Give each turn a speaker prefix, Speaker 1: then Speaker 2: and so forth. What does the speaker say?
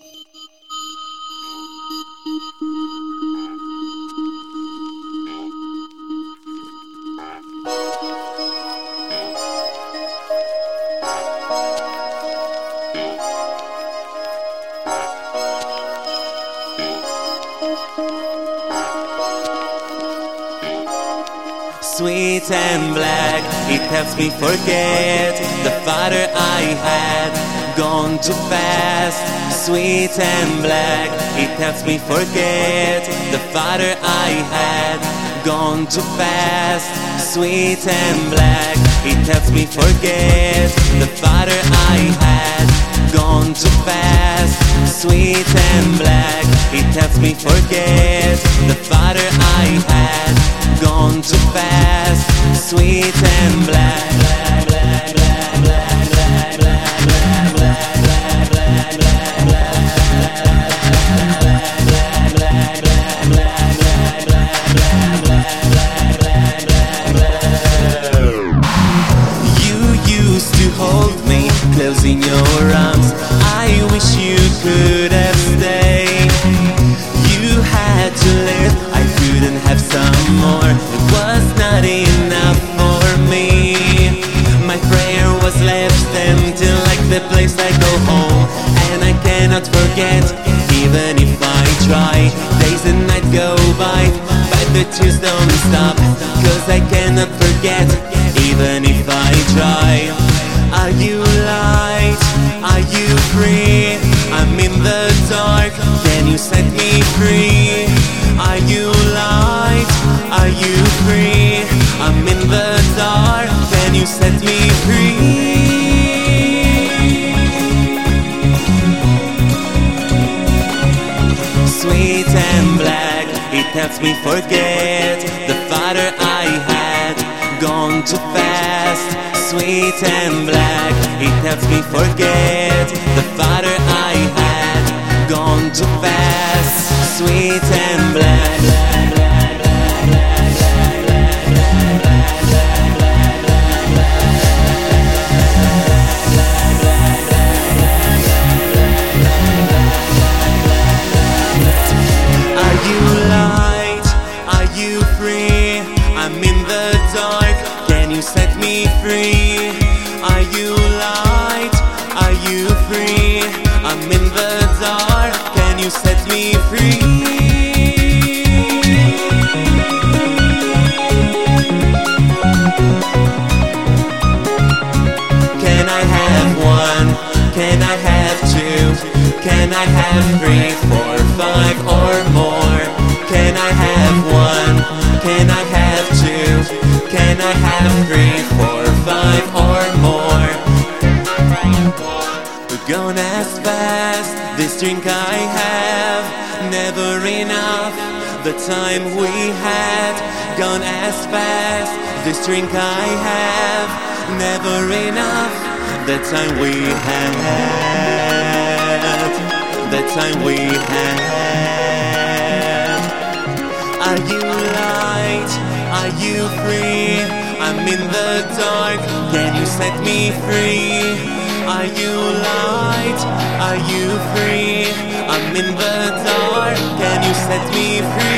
Speaker 1: you Sweet and black, it helps me forget the father I had gone too fast. Sweet and black, it helps me forget the father I had gone too fast. Sweet and black, it helps me forget the father I had gone too fast. Sweet and black, it helps me forget the father I had. Gone too fast, sweet and black. Black black black black black black black close in your arms. I wish you could have stayed. You had to live, I couldn't have some more. It was not enough for me. My prayer was left empty, like the place I go home, and I cannot forget, even if I try. Days and nights go by, but the tears don't stop, cause I cannot forget, even if I try. Are you light? Are you free? I'm in the dark, can you set me free? Are you light? Are you free? I'm in the dark, can you set me free? Sweet and black, it helps me forget the father I gone too fast. Sweet and black, it helps me forget the father I had gone too fast. Sweet and black. Are you light? Are you free? I'm in the dark. You set me free? Are you light? Are you free? I'm in the dark. Can you set me free? Can I have one? Can I have two? Can I have three, gone as fast. This drink I have, never enough. The time we had, gone as fast. This drink I have, never enough. The time we had, the time we had. Are you light? Are you free? I'm in the dark. Can you set me free? Are you light? Are you free? I'm in the dark. Can you set me free?